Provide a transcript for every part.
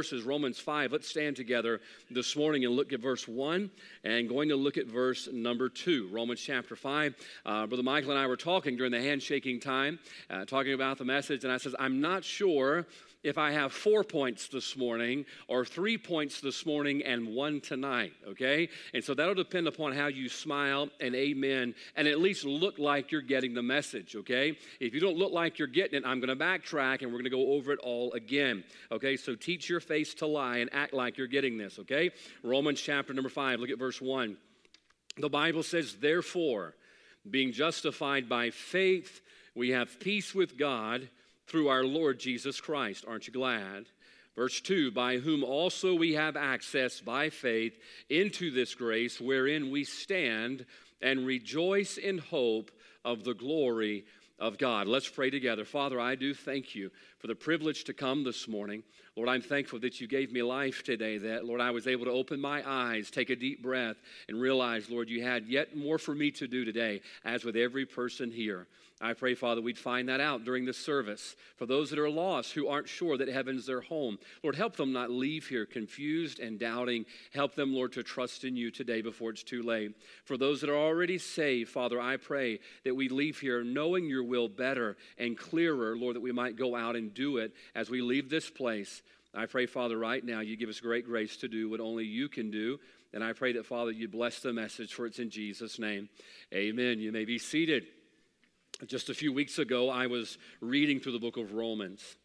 verses, Romans 5. Let's stand together this morning and look at verse 1 and going to look at verse number 2. Romans chapter 5. Uh, Brother Michael and I were talking during the handshaking time, uh, talking about the message, and I says, I'm not sure if I have four points this morning or three points this morning and one tonight, okay? And so that'll depend upon how you smile and amen and at least look like you're getting the message, okay? If you don't look like you're getting it, I'm gonna backtrack and we're gonna go over it all again, okay? So teach your face to lie and act like you're getting this, okay? Romans chapter number five, look at verse one. The Bible says, therefore, being justified by faith, we have peace with God through our Lord Jesus Christ. Aren't you glad? Verse 2 By whom also we have access by faith into this grace wherein we stand and rejoice in hope of the glory of God. Let's pray together. Father, I do thank you for the privilege to come this morning. Lord, I'm thankful that you gave me life today, that, Lord, I was able to open my eyes, take a deep breath, and realize, Lord, you had yet more for me to do today, as with every person here. I pray, Father, we'd find that out during the service. For those that are lost, who aren't sure that heaven's their home, Lord, help them not leave here confused and doubting. Help them, Lord, to trust in you today before it's too late. For those that are already saved, Father, I pray that we leave here knowing your will better and clearer, Lord, that we might go out and do it as we leave this place. I pray, Father, right now, you give us great grace to do what only you can do. And I pray that, Father, you bless the message, for it's in Jesus' name. Amen. You may be seated. Just a few weeks ago, I was reading through the book of Romans.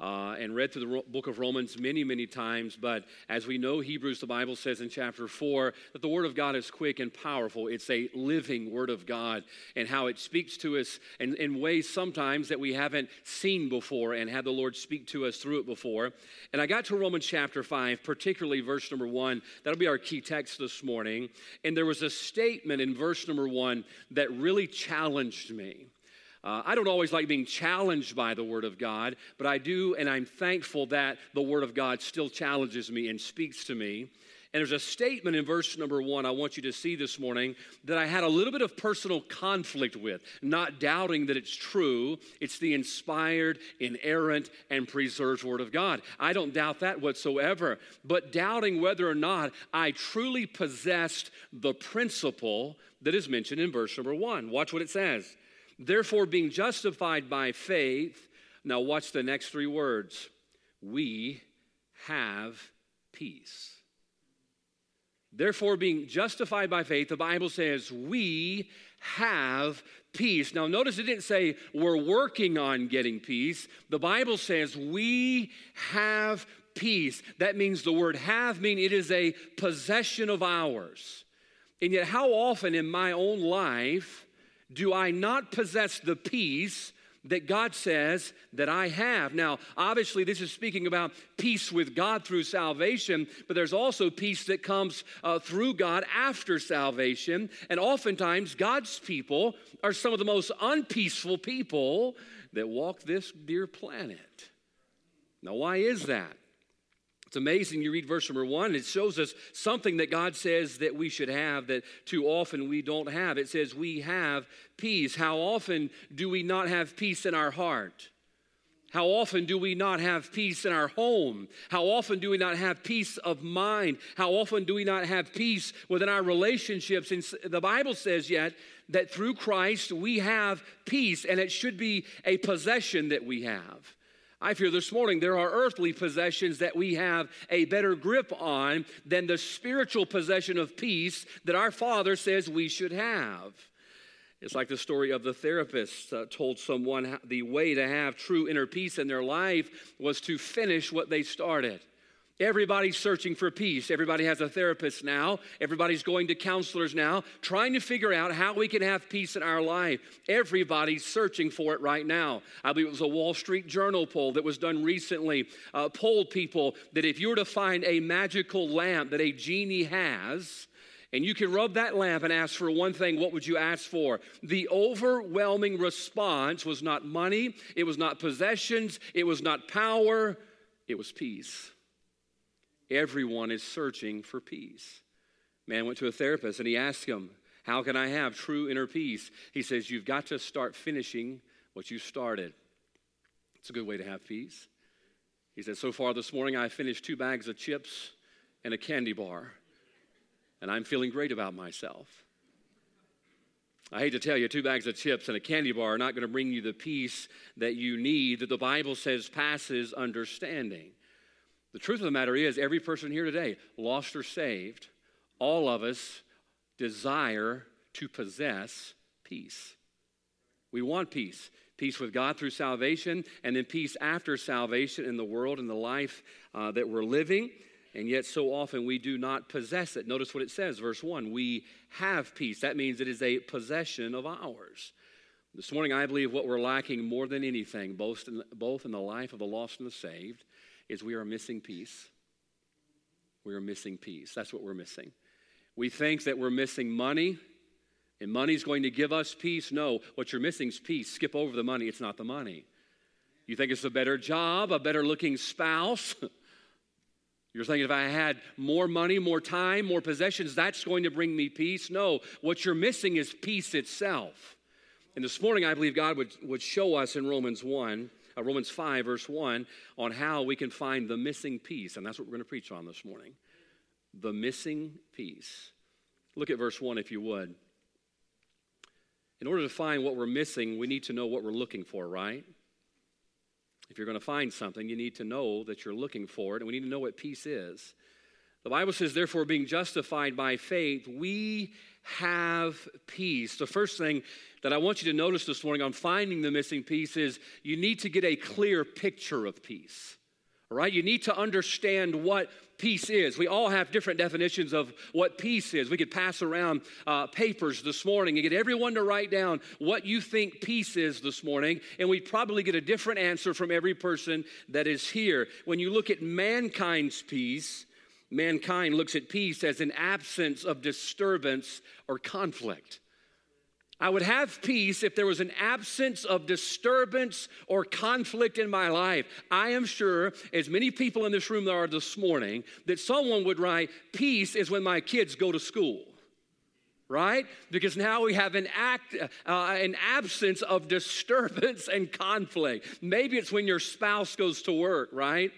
Uh, and read through the book of Romans many, many times. But as we know, Hebrews, the Bible says in chapter 4 that the Word of God is quick and powerful. It's a living Word of God, and how it speaks to us in, in ways sometimes that we haven't seen before and had the Lord speak to us through it before. And I got to Romans chapter 5, particularly verse number 1. That'll be our key text this morning. And there was a statement in verse number 1 that really challenged me. Uh, I don't always like being challenged by the Word of God, but I do, and I'm thankful that the Word of God still challenges me and speaks to me. And there's a statement in verse number one I want you to see this morning that I had a little bit of personal conflict with, not doubting that it's true. It's the inspired, inerrant, and preserved Word of God. I don't doubt that whatsoever, but doubting whether or not I truly possessed the principle that is mentioned in verse number one. Watch what it says. Therefore, being justified by faith, now watch the next three words we have peace. Therefore, being justified by faith, the Bible says we have peace. Now, notice it didn't say we're working on getting peace. The Bible says we have peace. That means the word have mean it is a possession of ours. And yet, how often in my own life do I not possess the peace that God says that I have. Now, obviously, this is speaking about peace with God through salvation, but there's also peace that comes uh, through God after salvation. And oftentimes, God's people are some of the most unpeaceful people that walk this dear planet. Now, why is that? It's amazing. You read verse number one, it shows us something that God says that we should have that too often we don't have. It says, We have peace. How often do we not have peace in our heart? How often do we not have peace in our home? How often do we not have peace of mind? How often do we not have peace within our relationships? And the Bible says yet that through Christ we have peace, and it should be a possession that we have. I fear this morning there are earthly possessions that we have a better grip on than the spiritual possession of peace that our Father says we should have. It's like the story of the therapist uh, told someone the way to have true inner peace in their life was to finish what they started. Everybody's searching for peace. Everybody has a therapist now. Everybody's going to counselors now, trying to figure out how we can have peace in our life. Everybody's searching for it right now. I believe it was a Wall Street Journal poll that was done recently, uh, polled people that if you were to find a magical lamp that a genie has, and you can rub that lamp and ask for one thing, what would you ask for? The overwhelming response was not money, it was not possessions, it was not power, it was peace. Everyone is searching for peace. Man went to a therapist and he asked him, How can I have true inner peace? He says, You've got to start finishing what you started. It's a good way to have peace. He said, So far this morning, I finished two bags of chips and a candy bar, and I'm feeling great about myself. I hate to tell you, two bags of chips and a candy bar are not going to bring you the peace that you need that the Bible says passes understanding. The truth of the matter is, every person here today, lost or saved, all of us desire to possess peace. We want peace peace with God through salvation, and then peace after salvation in the world and the life uh, that we're living. And yet, so often we do not possess it. Notice what it says, verse 1 we have peace. That means it is a possession of ours. This morning, I believe what we're lacking more than anything, both in, both in the life of the lost and the saved, is we are missing peace. We are missing peace. That's what we're missing. We think that we're missing money and money's going to give us peace. No, what you're missing is peace. Skip over the money, it's not the money. You think it's a better job, a better looking spouse. You're thinking if I had more money, more time, more possessions, that's going to bring me peace. No, what you're missing is peace itself. And this morning, I believe God would, would show us in Romans 1, uh, Romans 5, verse 1, on how we can find the missing piece. And that's what we're going to preach on this morning. The missing piece. Look at verse 1 if you would. In order to find what we're missing, we need to know what we're looking for, right? If you're going to find something, you need to know that you're looking for it, and we need to know what peace is. The Bible says, therefore, being justified by faith, we have peace. The first thing that I want you to notice this morning on finding the missing piece is you need to get a clear picture of peace. All right? You need to understand what peace is. We all have different definitions of what peace is. We could pass around uh, papers this morning and get everyone to write down what you think peace is this morning, and we'd probably get a different answer from every person that is here. When you look at mankind's peace, mankind looks at peace as an absence of disturbance or conflict. I would have peace if there was an absence of disturbance or conflict in my life. I am sure, as many people in this room there are this morning, that someone would write, Peace is when my kids go to school. Right? Because now we have an act, uh, an absence of disturbance and conflict. Maybe it's when your spouse goes to work, right?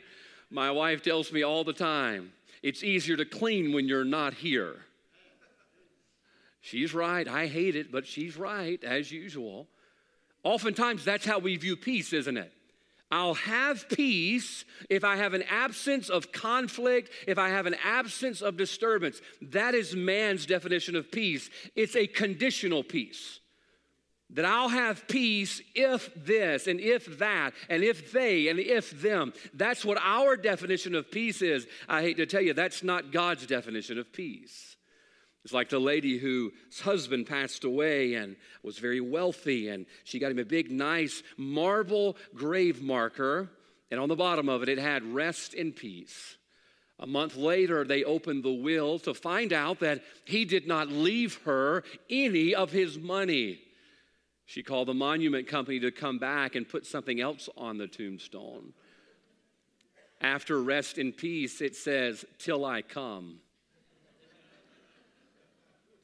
My wife tells me all the time, it's easier to clean when you're not here. She's right. I hate it, but she's right, as usual. Oftentimes, that's how we view peace, isn't it? I'll have peace if I have an absence of conflict, if I have an absence of disturbance. That is man's definition of peace. It's a conditional peace. That I'll have peace if this and if that and if they and if them. That's what our definition of peace is. I hate to tell you, that's not God's definition of peace. It's like the lady whose husband passed away and was very wealthy, and she got him a big, nice marble grave marker, and on the bottom of it, it had rest in peace. A month later, they opened the will to find out that he did not leave her any of his money. She called the monument company to come back and put something else on the tombstone. After rest in peace, it says, Till I come.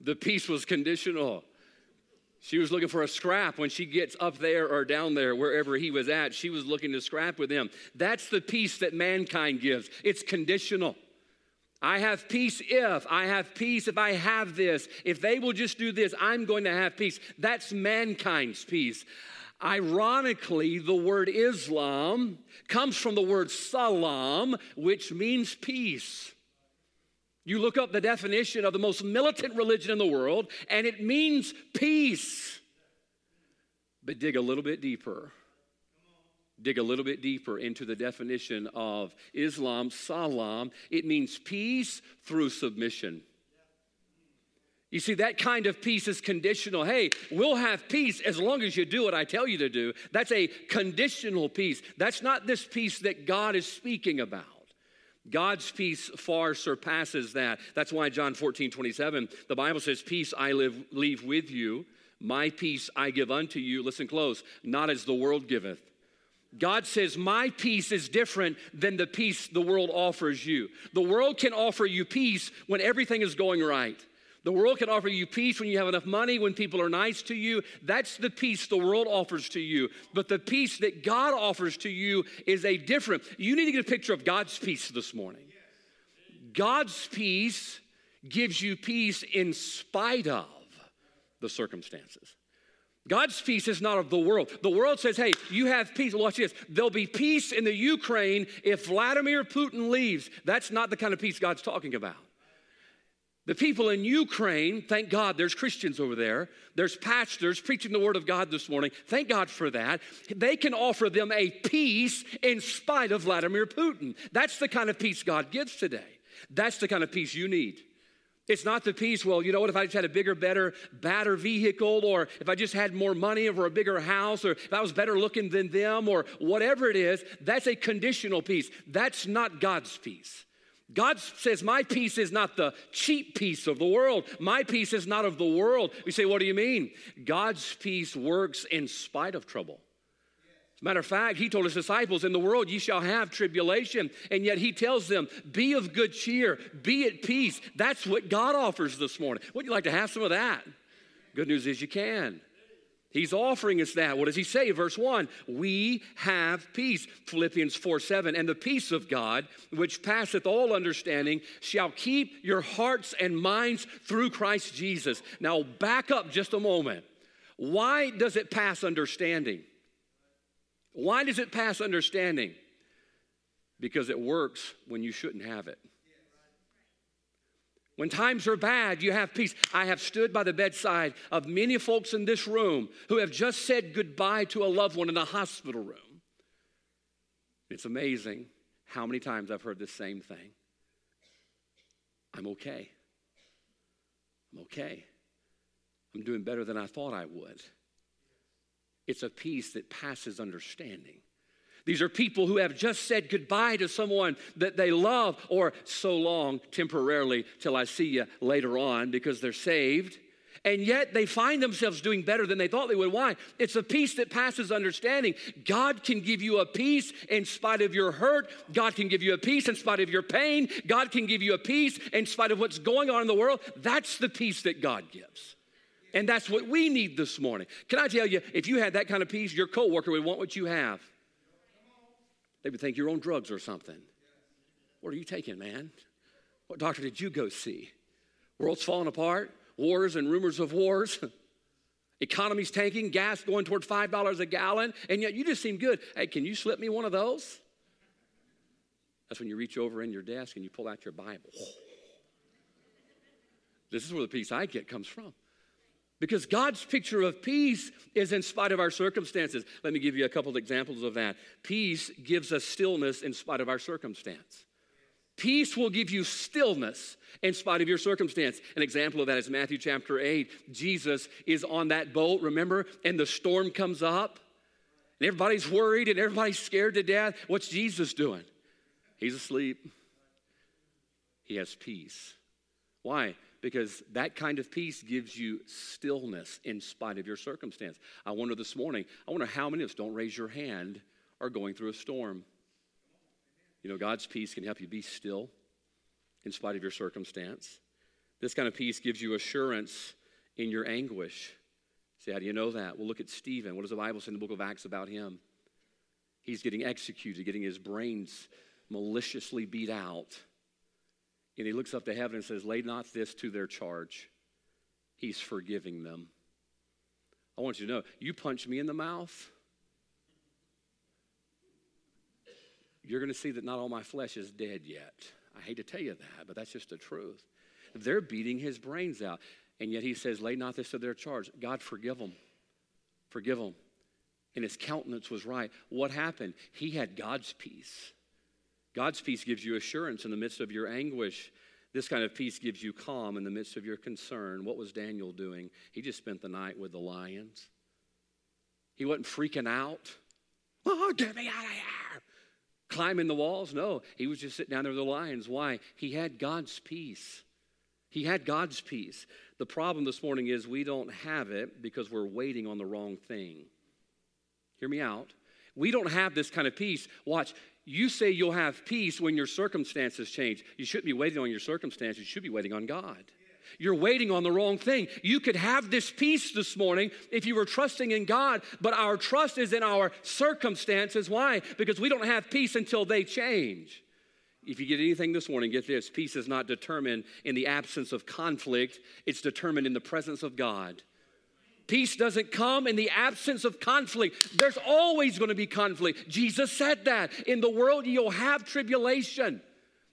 The peace was conditional. She was looking for a scrap when she gets up there or down there, wherever he was at. She was looking to scrap with him. That's the peace that mankind gives. It's conditional. I have peace if, I have peace if I have this. If they will just do this, I'm going to have peace. That's mankind's peace. Ironically, the word Islam comes from the word salam, which means peace. You look up the definition of the most militant religion in the world, and it means peace. But dig a little bit deeper. Dig a little bit deeper into the definition of Islam, salam. It means peace through submission. You see, that kind of peace is conditional. Hey, we'll have peace as long as you do what I tell you to do. That's a conditional peace. That's not this peace that God is speaking about. God's peace far surpasses that. That's why John 14, 27, the Bible says, Peace I live, leave with you, my peace I give unto you. Listen close, not as the world giveth. God says, My peace is different than the peace the world offers you. The world can offer you peace when everything is going right. The world can offer you peace when you have enough money, when people are nice to you. That's the peace the world offers to you. But the peace that God offers to you is a different. You need to get a picture of God's peace this morning. God's peace gives you peace in spite of the circumstances. God's peace is not of the world. The world says, hey, you have peace. Watch this. There'll be peace in the Ukraine if Vladimir Putin leaves. That's not the kind of peace God's talking about. The people in Ukraine, thank God there's Christians over there. There's pastors preaching the word of God this morning. Thank God for that. They can offer them a peace in spite of Vladimir Putin. That's the kind of peace God gives today. That's the kind of peace you need. It's not the peace, well, you know what, if I just had a bigger, better, badder vehicle, or if I just had more money or a bigger house, or if I was better looking than them, or whatever it is, that's a conditional peace. That's not God's peace. God says, My peace is not the cheap peace of the world. My peace is not of the world. You say, What do you mean? God's peace works in spite of trouble. As a matter of fact, he told his disciples, In the world ye shall have tribulation. And yet he tells them, Be of good cheer, be at peace. That's what God offers this morning. Wouldn't you like to have some of that? Good news is you can. He's offering us that. What does he say? Verse 1 We have peace. Philippians 4 7. And the peace of God, which passeth all understanding, shall keep your hearts and minds through Christ Jesus. Now, back up just a moment. Why does it pass understanding? Why does it pass understanding? Because it works when you shouldn't have it. When times are bad, you have peace. I have stood by the bedside of many folks in this room who have just said goodbye to a loved one in a hospital room. It's amazing how many times I've heard the same thing I'm okay. I'm okay. I'm doing better than I thought I would. It's a peace that passes understanding. These are people who have just said goodbye to someone that they love, or so long temporarily till I see you later on because they're saved. And yet they find themselves doing better than they thought they would. Why? It's a peace that passes understanding. God can give you a peace in spite of your hurt. God can give you a peace in spite of your pain. God can give you a peace in spite of what's going on in the world. That's the peace that God gives. And that's what we need this morning. Can I tell you, if you had that kind of peace, your coworker would want what you have. They would think you're on drugs or something. What are you taking, man? What doctor did you go see? World's falling apart, wars and rumors of wars. Economy's tanking, gas going toward $5 a gallon, and yet you just seem good. Hey, can you slip me one of those? That's when you reach over in your desk and you pull out your Bible. This is where the peace I get comes from. Because God's picture of peace is in spite of our circumstances. Let me give you a couple of examples of that. Peace gives us stillness in spite of our circumstance. Peace will give you stillness in spite of your circumstance. An example of that is Matthew chapter 8. Jesus is on that boat, remember? And the storm comes up, and everybody's worried and everybody's scared to death. What's Jesus doing? He's asleep. He has peace. Why? Because that kind of peace gives you stillness in spite of your circumstance. I wonder this morning, I wonder how many of us don't raise your hand are going through a storm. You know, God's peace can help you be still in spite of your circumstance. This kind of peace gives you assurance in your anguish. See, how do you know that? Well, look at Stephen. What does the Bible say in the book of Acts about him? He's getting executed, getting his brains maliciously beat out. And he looks up to heaven and says, Lay not this to their charge. He's forgiving them. I want you to know, you punch me in the mouth, you're going to see that not all my flesh is dead yet. I hate to tell you that, but that's just the truth. They're beating his brains out. And yet he says, Lay not this to their charge. God, forgive them. Forgive them. And his countenance was right. What happened? He had God's peace. God's peace gives you assurance in the midst of your anguish. This kind of peace gives you calm in the midst of your concern. What was Daniel doing? He just spent the night with the lions. He wasn't freaking out. Oh, get me out of here. Climbing the walls. No, he was just sitting down there with the lions. Why? He had God's peace. He had God's peace. The problem this morning is we don't have it because we're waiting on the wrong thing. Hear me out. We don't have this kind of peace. Watch, you say you'll have peace when your circumstances change. You shouldn't be waiting on your circumstances, you should be waiting on God. You're waiting on the wrong thing. You could have this peace this morning if you were trusting in God, but our trust is in our circumstances. Why? Because we don't have peace until they change. If you get anything this morning, get this peace is not determined in the absence of conflict, it's determined in the presence of God. Peace doesn't come in the absence of conflict. There's always going to be conflict. Jesus said that. In the world, you'll have tribulation.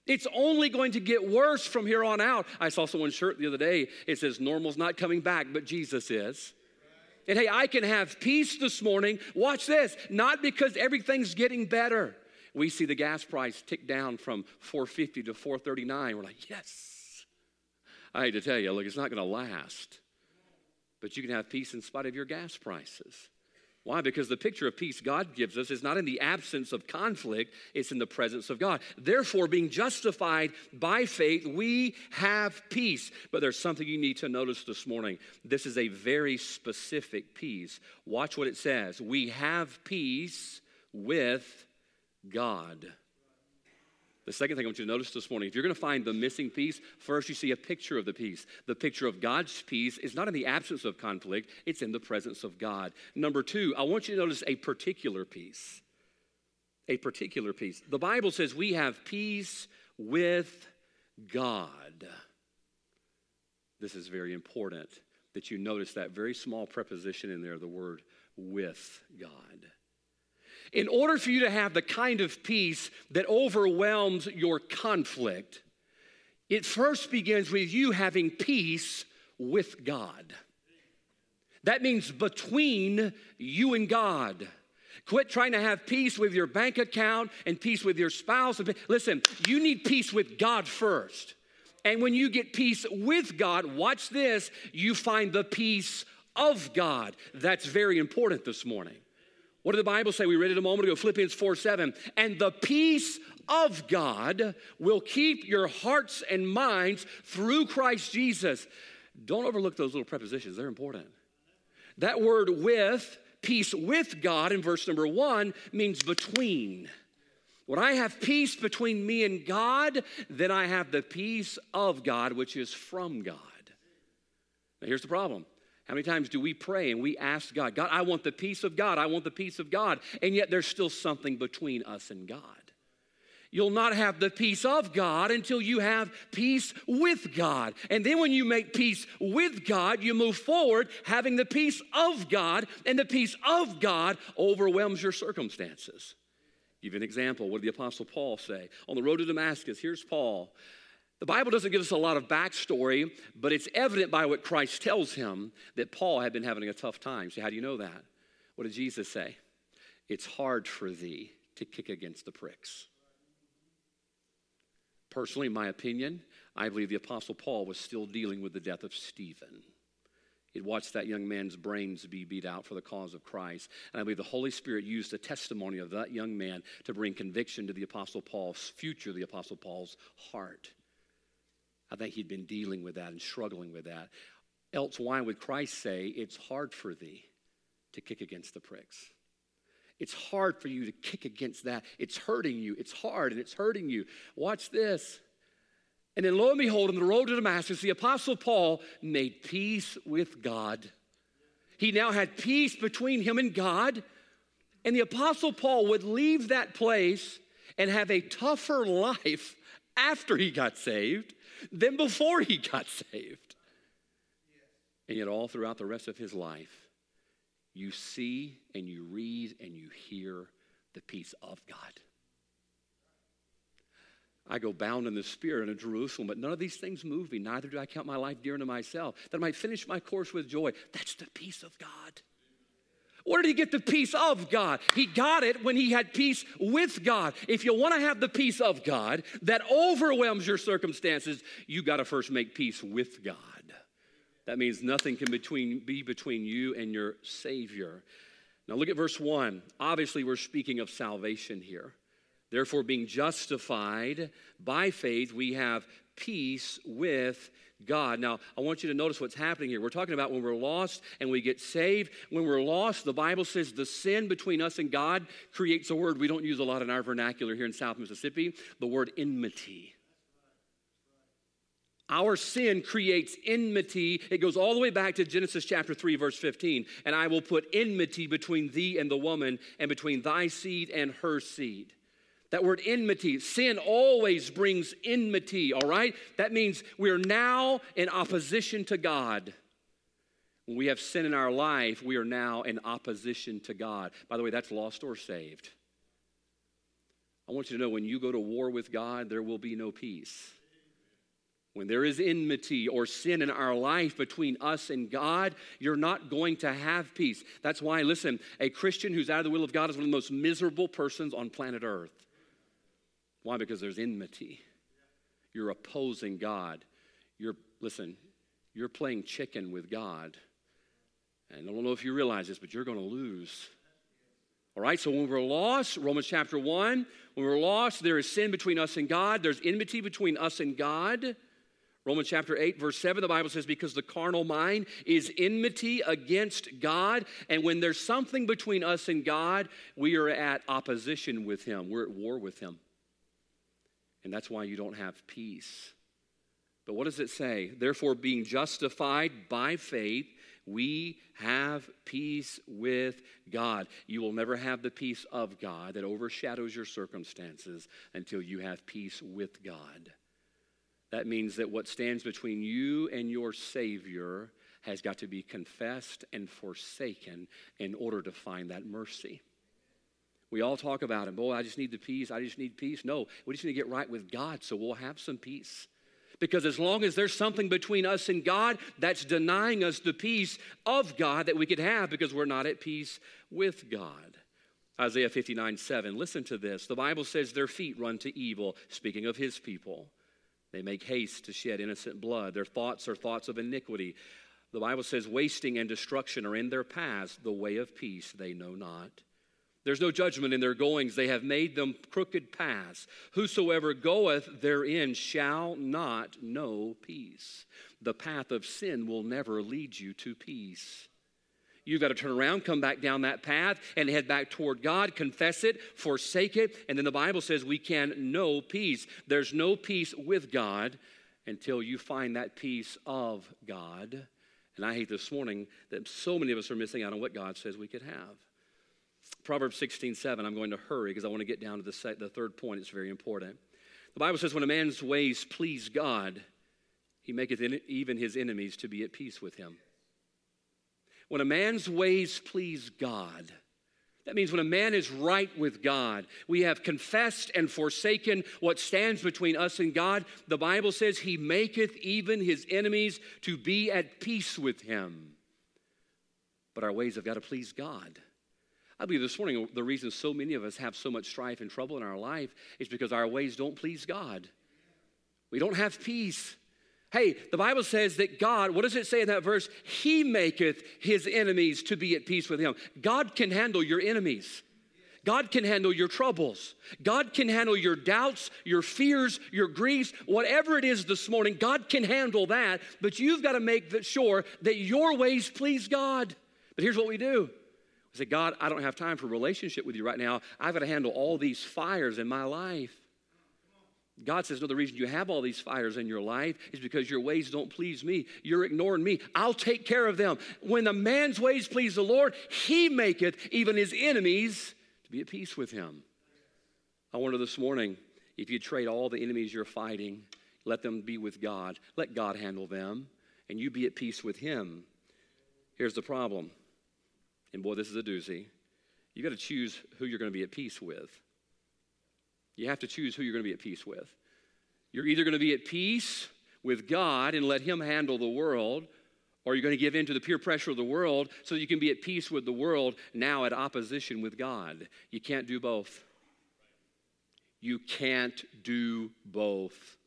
It's only going to get worse from here on out. I saw someone's shirt the other day. It says, Normal's not coming back, but Jesus is. And hey, I can have peace this morning. Watch this, not because everything's getting better. We see the gas price tick down from 450 to 439. We're like, yes. I hate to tell you, look, it's not going to last. But you can have peace in spite of your gas prices. Why? Because the picture of peace God gives us is not in the absence of conflict, it's in the presence of God. Therefore, being justified by faith, we have peace. But there's something you need to notice this morning. This is a very specific peace. Watch what it says We have peace with God. The second thing I want you to notice this morning if you're going to find the missing piece, first you see a picture of the peace. The picture of God's peace is not in the absence of conflict, it's in the presence of God. Number two, I want you to notice a particular peace. A particular peace. The Bible says we have peace with God. This is very important that you notice that very small preposition in there, the word with God. In order for you to have the kind of peace that overwhelms your conflict, it first begins with you having peace with God. That means between you and God. Quit trying to have peace with your bank account and peace with your spouse. Listen, you need peace with God first. And when you get peace with God, watch this, you find the peace of God. That's very important this morning. What did the Bible say? We read it a moment ago, Philippians 4 7. And the peace of God will keep your hearts and minds through Christ Jesus. Don't overlook those little prepositions, they're important. That word with, peace with God in verse number one, means between. When I have peace between me and God, then I have the peace of God, which is from God. Now, here's the problem how many times do we pray and we ask God, God, I want the peace of God, I want the peace of God, and yet there's still something between us and God? You'll not have the peace of God until you have peace with God. And then when you make peace with God, you move forward having the peace of God, and the peace of God overwhelms your circumstances. Give you an example. What did the Apostle Paul say? On the road to Damascus, here's Paul. The Bible doesn't give us a lot of backstory, but it's evident by what Christ tells him that Paul had been having a tough time. So, how do you know that? What did Jesus say? It's hard for thee to kick against the pricks. Personally, in my opinion, I believe the Apostle Paul was still dealing with the death of Stephen. He'd watched that young man's brains be beat out for the cause of Christ. And I believe the Holy Spirit used the testimony of that young man to bring conviction to the Apostle Paul's future, the Apostle Paul's heart. I think he'd been dealing with that and struggling with that. Else, why would Christ say, It's hard for thee to kick against the pricks? It's hard for you to kick against that. It's hurting you. It's hard and it's hurting you. Watch this. And then, lo and behold, on the road to Damascus, the Apostle Paul made peace with God. He now had peace between him and God. And the Apostle Paul would leave that place and have a tougher life after he got saved than before he got saved. And yet, all throughout the rest of his life, you see and you read and you hear the peace of God. I go bound in the spirit in Jerusalem, but none of these things move me. Neither do I count my life dear unto myself, that I might finish my course with joy. That's the peace of God. Where did he get the peace of God? He got it when he had peace with God. If you want to have the peace of God that overwhelms your circumstances, you got to first make peace with God. That means nothing can between, be between you and your Savior. Now look at verse 1. Obviously, we're speaking of salvation here. Therefore, being justified by faith, we have peace with God. Now, I want you to notice what's happening here. We're talking about when we're lost and we get saved. When we're lost, the Bible says the sin between us and God creates a word we don't use a lot in our vernacular here in South Mississippi the word enmity. Our sin creates enmity. It goes all the way back to Genesis chapter 3, verse 15. And I will put enmity between thee and the woman, and between thy seed and her seed. That word enmity, sin always brings enmity, all right? That means we're now in opposition to God. When we have sin in our life, we are now in opposition to God. By the way, that's lost or saved. I want you to know when you go to war with God, there will be no peace. When there is enmity or sin in our life between us and God, you're not going to have peace. That's why, listen, a Christian who's out of the will of God is one of the most miserable persons on planet Earth. Why? Because there's enmity. You're opposing God. You're, listen, you're playing chicken with God. And I don't know if you realize this, but you're going to lose. All right, so when we're lost, Romans chapter 1, when we're lost, there is sin between us and God, there's enmity between us and God. Romans chapter 8, verse 7, the Bible says, Because the carnal mind is enmity against God. And when there's something between us and God, we are at opposition with Him. We're at war with Him. And that's why you don't have peace. But what does it say? Therefore, being justified by faith, we have peace with God. You will never have the peace of God that overshadows your circumstances until you have peace with God. That means that what stands between you and your Savior has got to be confessed and forsaken in order to find that mercy. We all talk about it. Boy, oh, I just need the peace. I just need peace. No, we just need to get right with God so we'll have some peace. Because as long as there's something between us and God, that's denying us the peace of God that we could have because we're not at peace with God. Isaiah 59 7. Listen to this. The Bible says, Their feet run to evil, speaking of his people. They make haste to shed innocent blood. Their thoughts are thoughts of iniquity. The Bible says, Wasting and destruction are in their paths. The way of peace they know not. There's no judgment in their goings. They have made them crooked paths. Whosoever goeth therein shall not know peace. The path of sin will never lead you to peace. You've got to turn around, come back down that path, and head back toward God, confess it, forsake it, and then the Bible says we can know peace. There's no peace with God until you find that peace of God. And I hate this morning that so many of us are missing out on what God says we could have. Proverbs 16, 7. I'm going to hurry because I want to get down to the, the third point. It's very important. The Bible says, When a man's ways please God, he maketh even his enemies to be at peace with him. When a man's ways please God, that means when a man is right with God, we have confessed and forsaken what stands between us and God. The Bible says, He maketh even His enemies to be at peace with Him. But our ways have got to please God. I believe this morning the reason so many of us have so much strife and trouble in our life is because our ways don't please God. We don't have peace. Hey, the Bible says that God, what does it say in that verse? He maketh his enemies to be at peace with him. God can handle your enemies. God can handle your troubles. God can handle your doubts, your fears, your griefs, whatever it is this morning. God can handle that, but you've got to make sure that your ways please God. But here's what we do I say, God, I don't have time for relationship with you right now. I've got to handle all these fires in my life. God says, No, the reason you have all these fires in your life is because your ways don't please me. You're ignoring me. I'll take care of them. When a man's ways please the Lord, he maketh even his enemies to be at peace with him. I wonder this morning if you trade all the enemies you're fighting, let them be with God, let God handle them, and you be at peace with him. Here's the problem and boy, this is a doozy. You got to choose who you're going to be at peace with. You have to choose who you're going to be at peace with. You're either going to be at peace with God and let Him handle the world, or you're going to give in to the peer pressure of the world so you can be at peace with the world now at opposition with God. You can't do both. You can't do both.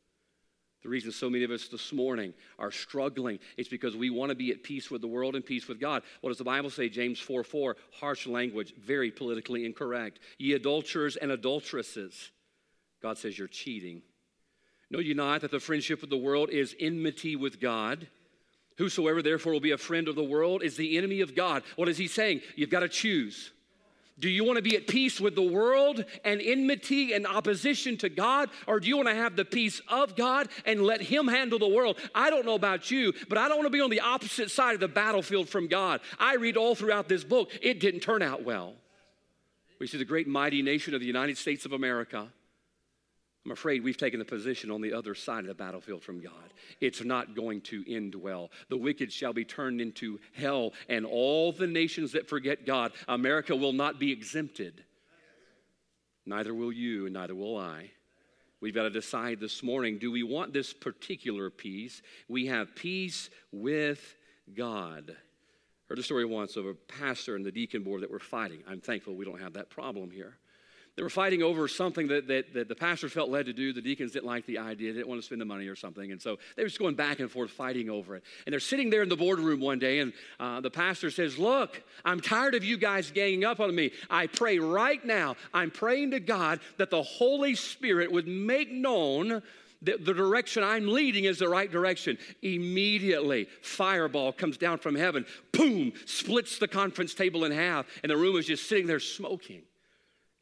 The reason so many of us this morning are struggling is because we want to be at peace with the world and peace with God. What does the Bible say? James 4 4, harsh language, very politically incorrect. Ye adulterers and adulteresses. God says you're cheating. Know you not that the friendship of the world is enmity with God? Whosoever therefore will be a friend of the world is the enemy of God. What is he saying? You've got to choose. Do you want to be at peace with the world and enmity and opposition to God? Or do you want to have the peace of God and let Him handle the world? I don't know about you, but I don't want to be on the opposite side of the battlefield from God. I read all throughout this book, it didn't turn out well. We see the great mighty nation of the United States of America I'm afraid we've taken the position on the other side of the battlefield from God. It's not going to end well. The wicked shall be turned into hell, and all the nations that forget God, America will not be exempted. Neither will you, and neither will I. We've got to decide this morning do we want this particular peace? We have peace with God. Heard a story once of a pastor and the deacon board that were fighting. I'm thankful we don't have that problem here. They were fighting over something that, that, that, the pastor felt led to do. The deacons didn't like the idea, They didn't want to spend the money or something. And so they were just going back and forth fighting over it. And they're sitting there in the boardroom one day, and uh, the pastor says, Look, I'm tired of you guys ganging up on me. I pray right now, I'm praying to God that the Holy Spirit would make known that the direction I'm leading is the right direction. Immediately, fireball comes down from heaven, boom, splits the conference table in half, and the room is just sitting there smoking.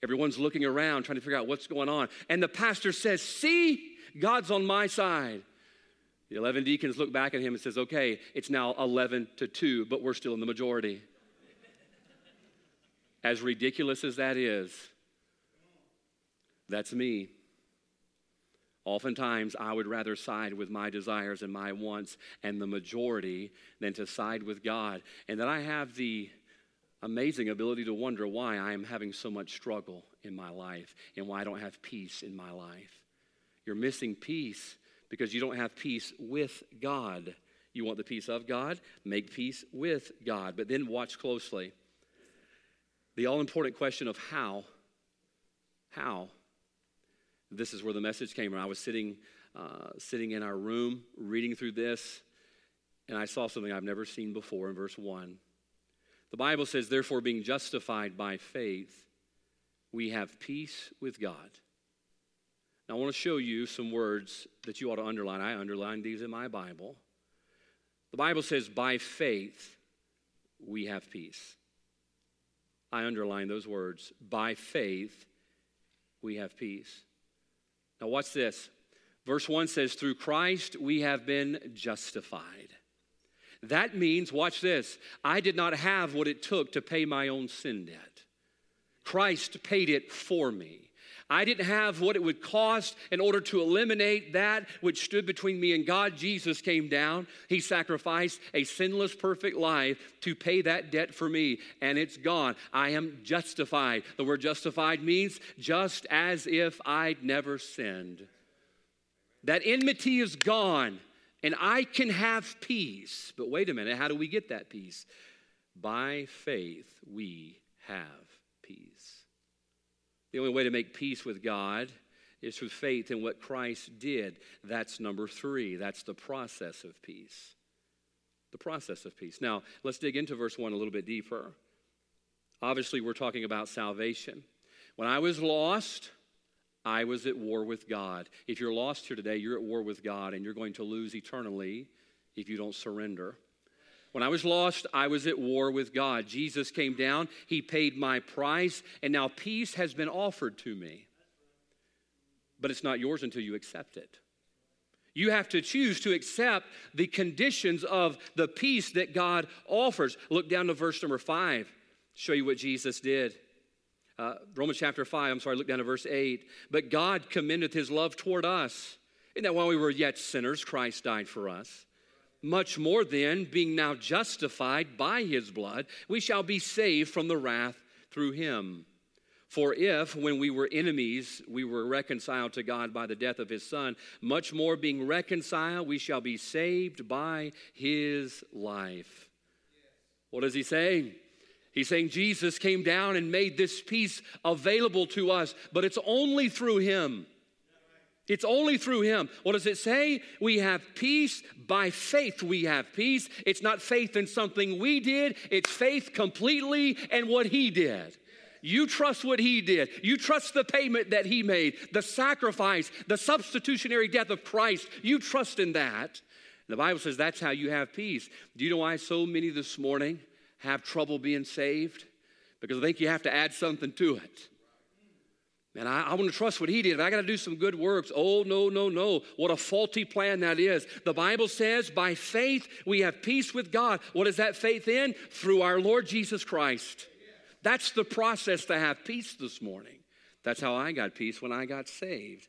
Everyone's looking around trying to figure out what's going on. And the pastor says, See, God's on my side. The 11 deacons look back at him and says, Okay, it's now 11 to 2, but we're still in the majority. as ridiculous as that is, that's me. Oftentimes, I would rather side with my desires and my wants and the majority than to side with God. And that I have the amazing ability to wonder why I am having so much struggle in my life and why I don't have peace in my life. You're missing peace because you don't have peace with God. You want the peace of God? Make peace with God. But then watch closely. The all important question of how. How? This is where the message came from. I was sitting, uh, sitting in our room reading through this, and I saw something I've never seen before in verse 1. The Bible says, therefore, being justified by faith, we have peace with God. Now, I want to show you some words that you ought to underline. I underlined these in my Bible. The Bible says, by faith, we have peace. I underline those words. By faith, we have peace. Now, watch this. Verse 1 says, Through Christ we have been justified. That means, watch this, I did not have what it took to pay my own sin debt. Christ paid it for me. I didn't have what it would cost in order to eliminate that which stood between me and God. Jesus came down. He sacrificed a sinless, perfect life to pay that debt for me, and it's gone. I am justified. The word justified means just as if I'd never sinned. That enmity is gone and I can have peace. But wait a minute, how do we get that peace? By faith, we have peace. The only way to make peace with God is through faith in what Christ did. That's number three. That's the process of peace. The process of peace. Now, let's dig into verse 1 a little bit deeper. Obviously, we're talking about salvation. When I was lost, I was at war with God. If you're lost here today, you're at war with God and you're going to lose eternally if you don't surrender. When I was lost, I was at war with God. Jesus came down, He paid my price, and now peace has been offered to me. But it's not yours until you accept it. You have to choose to accept the conditions of the peace that God offers. Look down to verse number five, show you what Jesus did. Uh, Romans chapter 5, I'm sorry, look down to verse 8. But God commendeth his love toward us, in that while we were yet sinners, Christ died for us. Much more then, being now justified by his blood, we shall be saved from the wrath through him. For if, when we were enemies, we were reconciled to God by the death of his Son, much more being reconciled, we shall be saved by his life. What does he say? He's saying Jesus came down and made this peace available to us, but it's only through him. It's only through him. What does it say? We have peace by faith. We have peace. It's not faith in something we did, it's faith completely in what he did. You trust what he did. You trust the payment that he made, the sacrifice, the substitutionary death of Christ. You trust in that. The Bible says that's how you have peace. Do you know why so many this morning? Have trouble being saved? because I think you have to add something to it. And I, I want to trust what he did. I got to do some good works. Oh, no, no, no. What a faulty plan that is. The Bible says, by faith we have peace with God. What is that faith in? Through our Lord Jesus Christ. That's the process to have peace this morning. That's how I got peace when I got saved.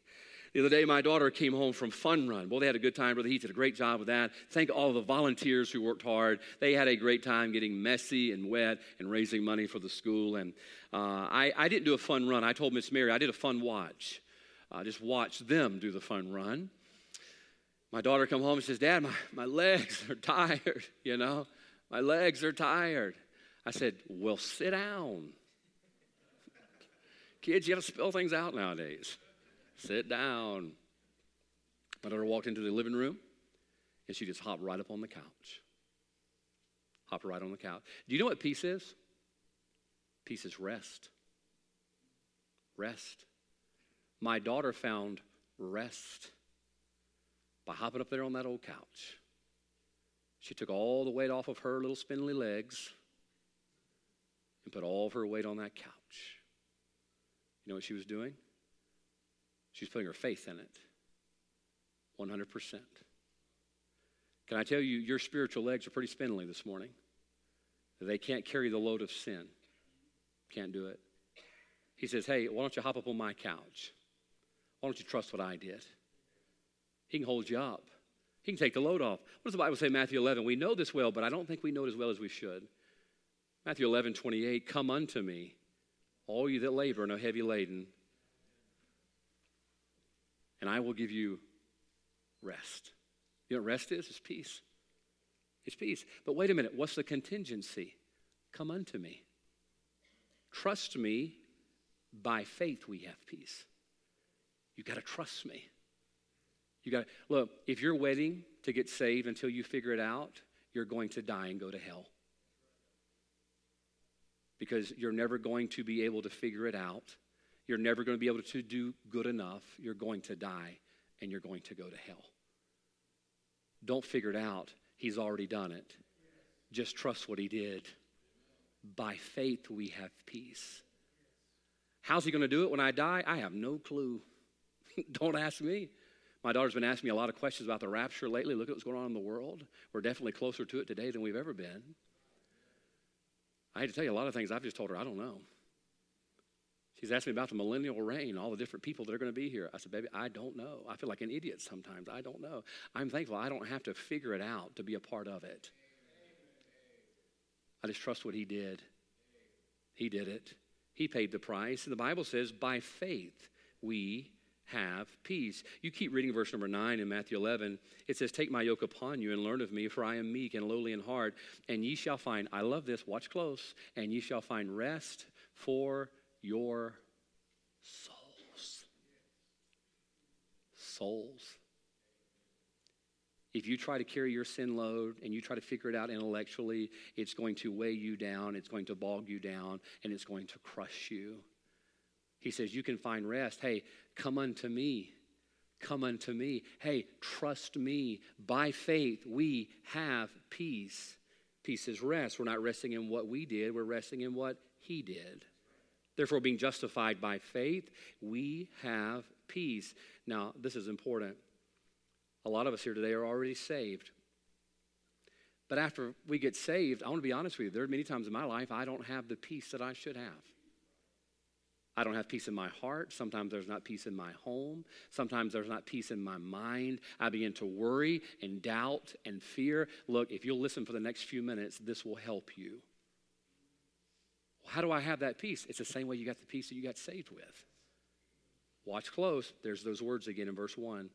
The other day, my daughter came home from Fun Run. Well, they had a good time. Brother Heath did a great job with that. Thank all the volunteers who worked hard. They had a great time getting messy and wet and raising money for the school. And uh, I, I didn't do a fun run. I told Miss Mary I did a fun watch. I just watched them do the fun run. My daughter come home and says, Dad, my, my legs are tired, you know. My legs are tired. I said, Well, sit down. Kids, you got to spell things out nowadays. Sit down. My daughter walked into the living room and she just hopped right up on the couch. Hopped right on the couch. Do you know what peace is? Peace is rest. Rest. My daughter found rest by hopping up there on that old couch. She took all the weight off of her little spindly legs and put all of her weight on that couch. You know what she was doing? She's putting her faith in it 100%. Can I tell you, your spiritual legs are pretty spindly this morning? They can't carry the load of sin. Can't do it. He says, Hey, why don't you hop up on my couch? Why don't you trust what I did? He can hold you up. He can take the load off. What does the Bible say, Matthew 11? We know this well, but I don't think we know it as well as we should. Matthew 11, 28, Come unto me, all you that labor and are heavy laden, and I will give you rest. You know what rest is? It's peace. It's peace. But wait a minute, what's the contingency? Come unto me. Trust me. By faith, we have peace. You got to trust me. You got to look, if you're waiting to get saved until you figure it out, you're going to die and go to hell. Because you're never going to be able to figure it out you're never going to be able to do good enough. You're going to die and you're going to go to hell. Don't figure it out. He's already done it. Just trust what he did. By faith, we have peace. How's he going to do it when I die? I have no clue. Don't ask me. My daughter's been asking me a lot of questions about the rapture lately. Look at what's going on in the world. We're definitely closer to it today than we've ever been. I hate to tell you a lot of things I've just told her I don't know. She's asked me about the millennial reign, all the different people that are going to be here. I said, baby, I don't know. I feel like an idiot sometimes. I don't know. I'm thankful I don't have to figure it out to be a part of it. I just trust what he did. He did it. He paid the price. And the Bible says, by faith we have peace. You keep reading verse number 9 in Matthew 11. It says, Take my yoke upon you and learn of me, for I am meek and lowly in heart, and ye shall find, I love this, watch close, and ye shall find rest for your souls. Souls. If you try to carry your sin load and you try to figure it out intellectually, it's going to weigh you down, it's going to bog you down, and it's going to crush you. He says, You can find rest. Hey, come unto me. Come unto me. Hey, trust me. By faith, we have peace. Peace is rest. We're not resting in what we did, we're resting in what He did. Therefore, being justified by faith, we have peace. Now, this is important. A lot of us here today are already saved. But after we get saved, I want to be honest with you, there are many times in my life I don't have the peace that I should have. I don't have peace in my heart. Sometimes there's not peace in my home. Sometimes there's not peace in my mind. I begin to worry and doubt and fear. Look, if you'll listen for the next few minutes, this will help you. How do I have that peace? It's the same way you got the peace that you got saved with. Watch close. There's those words again in verse 1.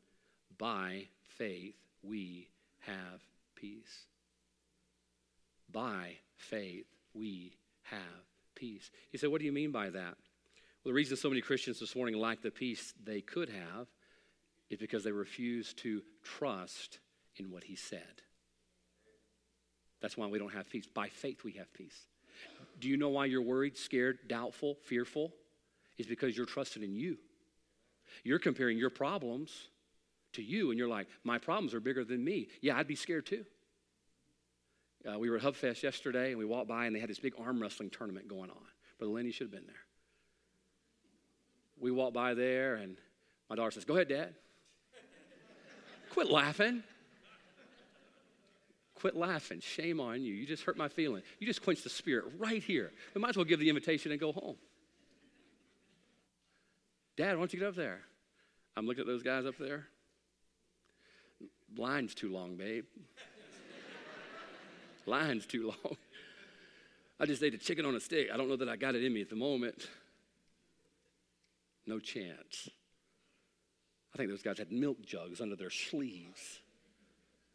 By faith we have peace. By faith we have peace. You say, what do you mean by that? Well, the reason so many Christians this morning lack the peace they could have is because they refuse to trust in what he said. That's why we don't have peace. By faith we have peace. Do you know why you're worried, scared, doubtful, fearful? Is because you're trusting in you. You're comparing your problems to you, and you're like, my problems are bigger than me. Yeah, I'd be scared too. Uh, we were at HubFest yesterday, and we walked by, and they had this big arm wrestling tournament going on. Brother Lenny should have been there. We walked by there, and my daughter says, Go ahead, Dad. Quit laughing. Quit laughing. Shame on you. You just hurt my feeling. You just quenched the spirit right here. We might as well give the invitation and go home. Dad, why don't you get up there? I'm looking at those guys up there. Line's too long, babe. Line's too long. I just ate a chicken on a stick. I don't know that I got it in me at the moment. No chance. I think those guys had milk jugs under their sleeves.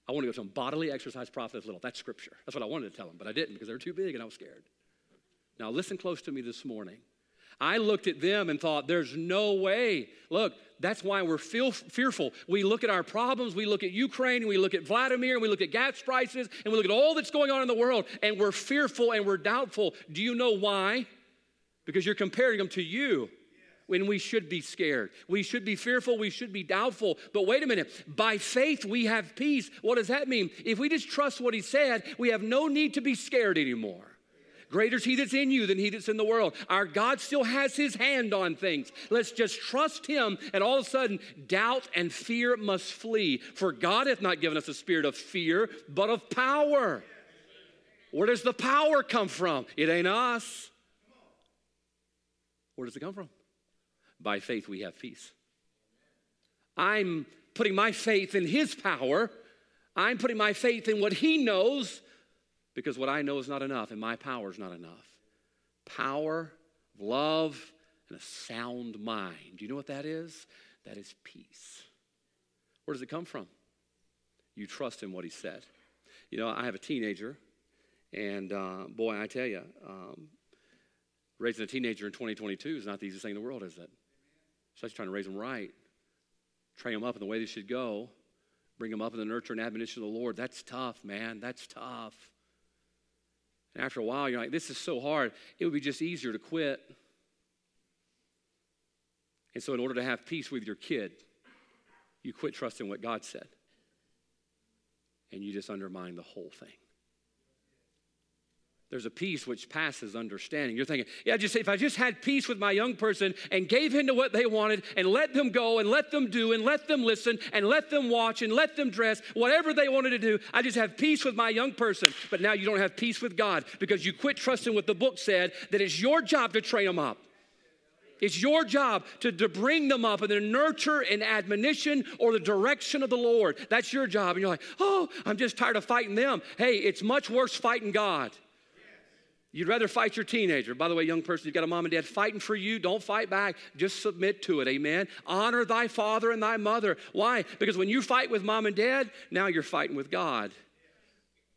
I want to go to them. Bodily exercise profiteth little. That's scripture. That's what I wanted to tell them, but I didn't because they were too big and I was scared. Now, listen close to me this morning. I looked at them and thought, there's no way. Look, that's why we're feel, fearful. We look at our problems, we look at Ukraine, and we look at Vladimir, and we look at gas prices, and we look at all that's going on in the world, and we're fearful and we're doubtful. Do you know why? Because you're comparing them to you when we should be scared. We should be fearful, we should be doubtful. But wait a minute, by faith we have peace. What does that mean? If we just trust what he said, we have no need to be scared anymore. Greater is he that's in you than he that's in the world. Our God still has his hand on things. Let's just trust him, and all of a sudden, doubt and fear must flee. For God hath not given us a spirit of fear, but of power. Where does the power come from? It ain't us. Where does it come from? By faith, we have peace. I'm putting my faith in his power. I'm putting my faith in what he knows because what I know is not enough and my power is not enough. Power, love, and a sound mind. Do you know what that is? That is peace. Where does it come from? You trust in what he said. You know, I have a teenager, and uh, boy, I tell you, um, raising a teenager in 2022 is not the easiest thing in the world, is it? Especially trying to raise them right, train them up in the way they should go, bring them up in the nurture and admonition of the Lord. That's tough, man. That's tough. And after a while, you're like, this is so hard. It would be just easier to quit. And so, in order to have peace with your kid, you quit trusting what God said. And you just undermine the whole thing. There's a peace which passes understanding. You're thinking, yeah, just if I just had peace with my young person and gave in to what they wanted and let them go and let them do and let them listen and let them watch and let them dress, whatever they wanted to do, I just have peace with my young person. But now you don't have peace with God because you quit trusting what the book said that it's your job to train them up. It's your job to, to bring them up and the nurture and admonition or the direction of the Lord. That's your job. And you're like, oh, I'm just tired of fighting them. Hey, it's much worse fighting God. You'd rather fight your teenager. By the way, young person, you've got a mom and dad fighting for you. Don't fight back. Just submit to it. Amen. Honor thy father and thy mother. Why? Because when you fight with mom and dad, now you're fighting with God.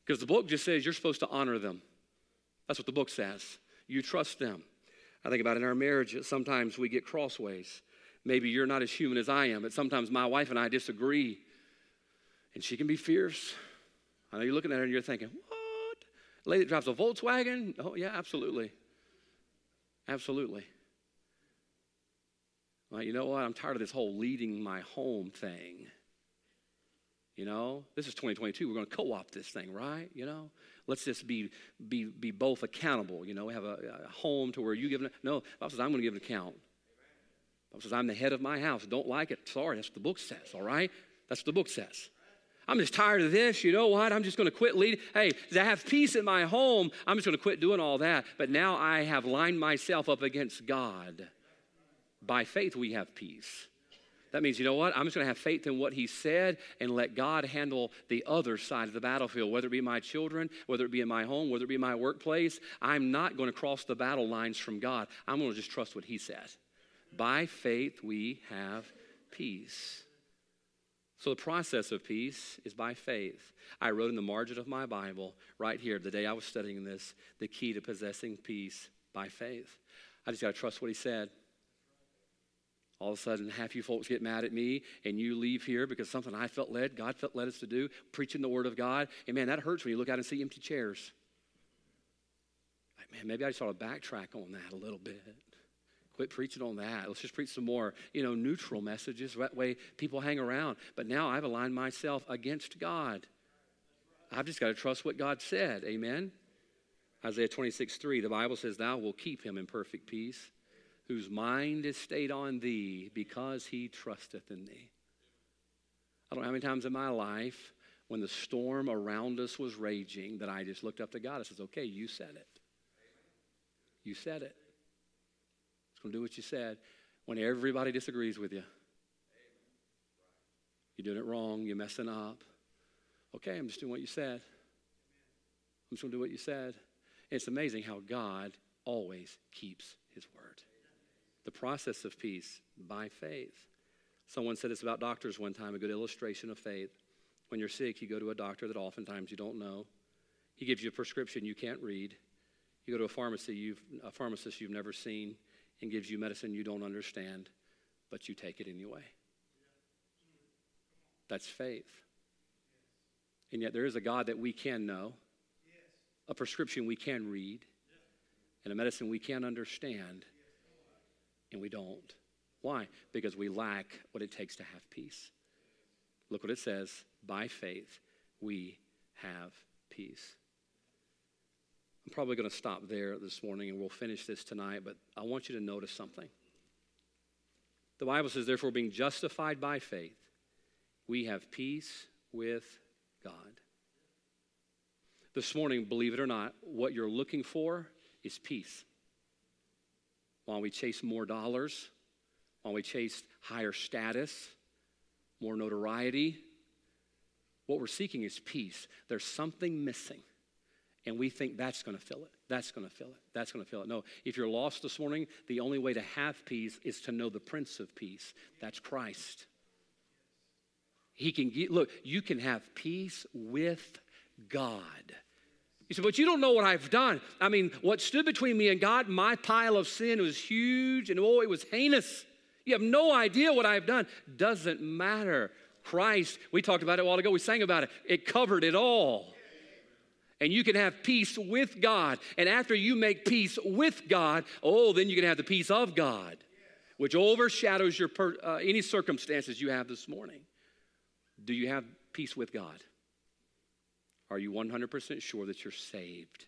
Because the book just says you're supposed to honor them. That's what the book says. You trust them. I think about in our marriage, sometimes we get crossways. Maybe you're not as human as I am, but sometimes my wife and I disagree. And she can be fierce. I know you're looking at her and you're thinking, lady that drives a Volkswagen? Oh, yeah, absolutely. Absolutely. Well, you know what? I'm tired of this whole leading my home thing. You know, this is 2022. We're going to co-op this thing, right? You know, let's just be be be both accountable. You know, we have a, a home to where you give. No, Bible says I'm going to give an account. Bible says I'm the head of my house. Don't like it? Sorry, that's what the book says. All right, that's what the book says. I'm just tired of this. You know what? I'm just going to quit leading. Hey, to have peace in my home, I'm just going to quit doing all that. But now I have lined myself up against God. By faith, we have peace. That means, you know what? I'm just going to have faith in what he said and let God handle the other side of the battlefield, whether it be my children, whether it be in my home, whether it be in my workplace. I'm not going to cross the battle lines from God. I'm going to just trust what he said. By faith, we have peace. So, the process of peace is by faith. I wrote in the margin of my Bible, right here, the day I was studying this, the key to possessing peace by faith. I just got to trust what he said. All of a sudden, half you folks get mad at me and you leave here because something I felt led, God felt led us to do, preaching the word of God. And man, that hurts when you look out and see empty chairs. Like, man, maybe I just ought to backtrack on that a little bit. Quit preaching on that. Let's just preach some more, you know, neutral messages. That way people hang around. But now I've aligned myself against God. I've just got to trust what God said. Amen? Isaiah 26, 3, the Bible says, Thou will keep him in perfect peace, whose mind is stayed on thee because he trusteth in thee. I don't know how many times in my life when the storm around us was raging that I just looked up to God and says, Okay, you said it. You said it. It's going to do what you said when everybody disagrees with you. You're doing it wrong, you're messing up. Okay, I'm just doing what you said. I'm just going to do what you said. It's amazing how God always keeps his word. The process of peace by faith. Someone said this about doctors one time, a good illustration of faith. When you're sick, you go to a doctor that oftentimes you don't know. He gives you a prescription you can't read. You go to a pharmacy you've, a pharmacist you've never seen and gives you medicine you don't understand, but you take it anyway. That's faith. And yet there is a God that we can know a prescription we can read, and a medicine we can understand, and we don't. Why? Because we lack what it takes to have peace. Look what it says by faith, we have peace. I'm probably going to stop there this morning and we'll finish this tonight, but I want you to notice something. The Bible says, therefore, being justified by faith, we have peace with God. This morning, believe it or not, what you're looking for is peace. While we chase more dollars, while we chase higher status, more notoriety, what we're seeking is peace. There's something missing, and we think that's going to fill it. That's going to fill it. That's going to fill it. No, if you're lost this morning, the only way to have peace is to know the Prince of Peace. That's Christ. He can get, look, you can have peace with God. You said, but you don't know what I've done. I mean, what stood between me and God, my pile of sin was huge and oh, it was heinous. You have no idea what I've done. Doesn't matter. Christ, we talked about it a while ago, we sang about it, it covered it all. And you can have peace with God. And after you make peace with God, oh, then you can have the peace of God, which overshadows your per, uh, any circumstances you have this morning. Do you have peace with God? Are you 100% sure that you're saved?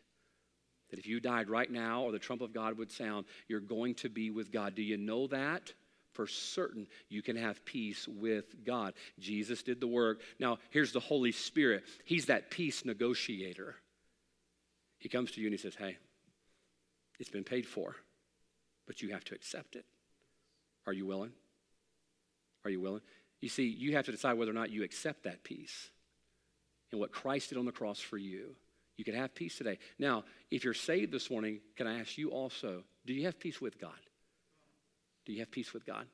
That if you died right now or the trump of God would sound, you're going to be with God. Do you know that? For certain, you can have peace with God. Jesus did the work. Now, here's the Holy Spirit. He's that peace negotiator. He comes to you and he says, Hey, it's been paid for, but you have to accept it. Are you willing? Are you willing? You see, you have to decide whether or not you accept that peace and what Christ did on the cross for you. You can have peace today. Now, if you're saved this morning, can I ask you also, do you have peace with God? Do you have peace with God?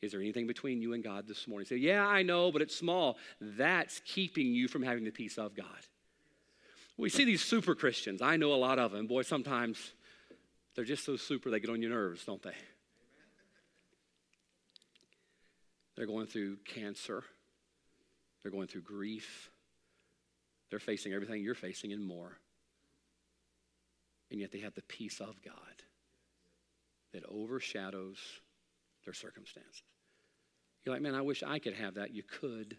Is there anything between you and God this morning? Say, yeah, I know, but it's small. That's keeping you from having the peace of God. We see these super Christians. I know a lot of them. Boy, sometimes they're just so super they get on your nerves, don't they? They're going through cancer, they're going through grief, they're facing everything you're facing and more. And yet they have the peace of God that overshadows their circumstances. You're like, man, I wish I could have that. You could,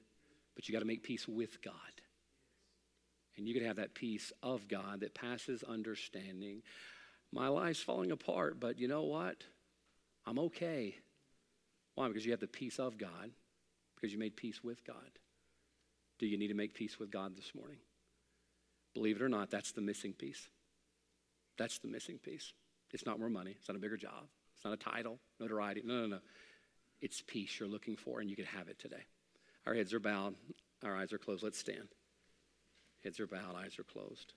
but you got to make peace with God. And you could have that peace of God that passes understanding. My life's falling apart, but you know what? I'm okay. Why? Because you have the peace of God, because you made peace with God. Do you need to make peace with God this morning? Believe it or not, that's the missing piece. That's the missing piece. It's not more money, it's not a bigger job, it's not a title, notoriety. No, no, no. It's peace you're looking for, and you can have it today. Our heads are bowed, our eyes are closed. Let's stand. Heads are bowed, eyes are closed.